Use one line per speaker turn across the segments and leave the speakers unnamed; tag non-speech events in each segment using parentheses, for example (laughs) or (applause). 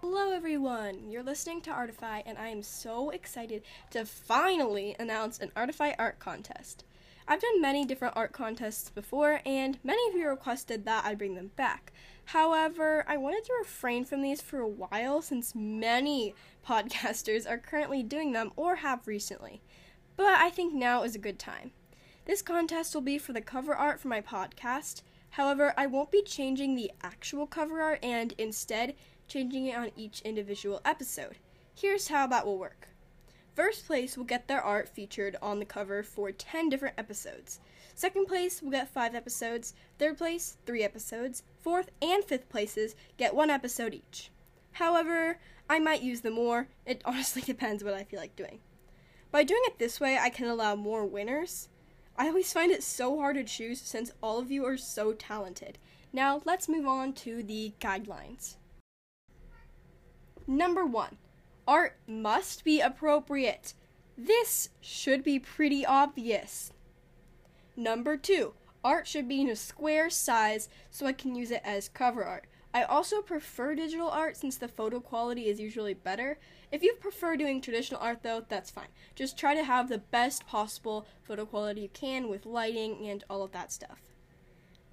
Hello, everyone! You're listening to Artify, and I am so excited to finally announce an Artify art contest. I've done many different art contests before, and many of you requested that I bring them back. However, I wanted to refrain from these for a while since many (laughs) podcasters are currently doing them or have recently. But I think now is a good time. This contest will be for the cover art for my podcast. However, I won't be changing the actual cover art and instead changing it on each individual episode. Here's how that will work. First place will get their art featured on the cover for 10 different episodes. Second place will get 5 episodes. Third place, 3 episodes. Fourth and fifth places get 1 episode each. However, I might use them more. It (laughs) honestly depends what I feel like doing. By doing it this way, I can allow more winners. I always find it so hard to choose since all of you are so talented. Now, let's move on to the guidelines. Number one, art must be appropriate. This should be pretty obvious. Number two, art should be in a square size so I can use it as cover art. I also prefer digital art since the photo quality is usually better. If you prefer doing traditional art though, that's fine. Just try to have the best possible photo quality you can with lighting and all of that stuff.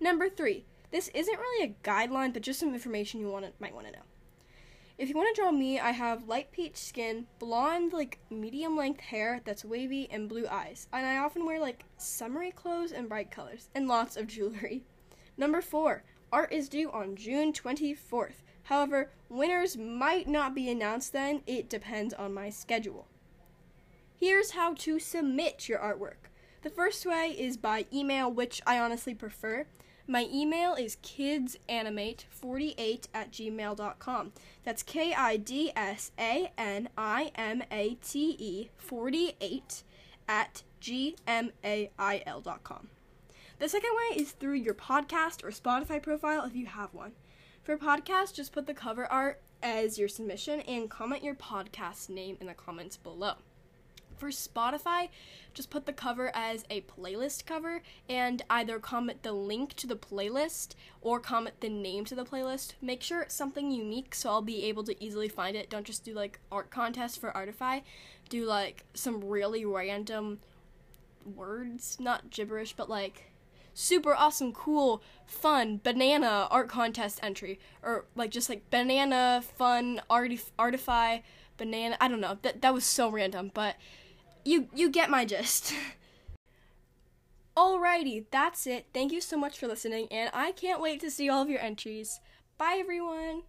Number three, this isn't really a guideline, but just some information you want might want to know. If you want to draw me, I have light peach skin, blonde, like medium length hair that's wavy, and blue eyes. And I often wear like summery clothes and bright colors, and lots of (laughs) jewelry. Number four, art is due on June 24th. However, winners might not be announced then, it depends on my schedule. Here's how to submit your artwork. The first way is by email, which I honestly prefer. My email is kidsanimate48 at gmail.com. That's K I D S A N I M A T E 48 at gmail.com. The second way is through your podcast or Spotify profile if you have one. For podcast, just put the cover art as your submission and comment your podcast name in the comments below. For Spotify, just put the cover as a playlist cover and either comment the link to the playlist or comment the name to the playlist. Make sure it's something unique so I'll be able to easily find it. Don't just do like art contest for Artify. Do like some really random words, not gibberish, but like super awesome, cool, fun banana art contest entry or like just like banana fun artif- artify banana. I don't know. That that was so random, but you you get my gist. (laughs) Alrighty, that's it. Thank you so much for listening, and I can't wait to see all of your entries. Bye, everyone.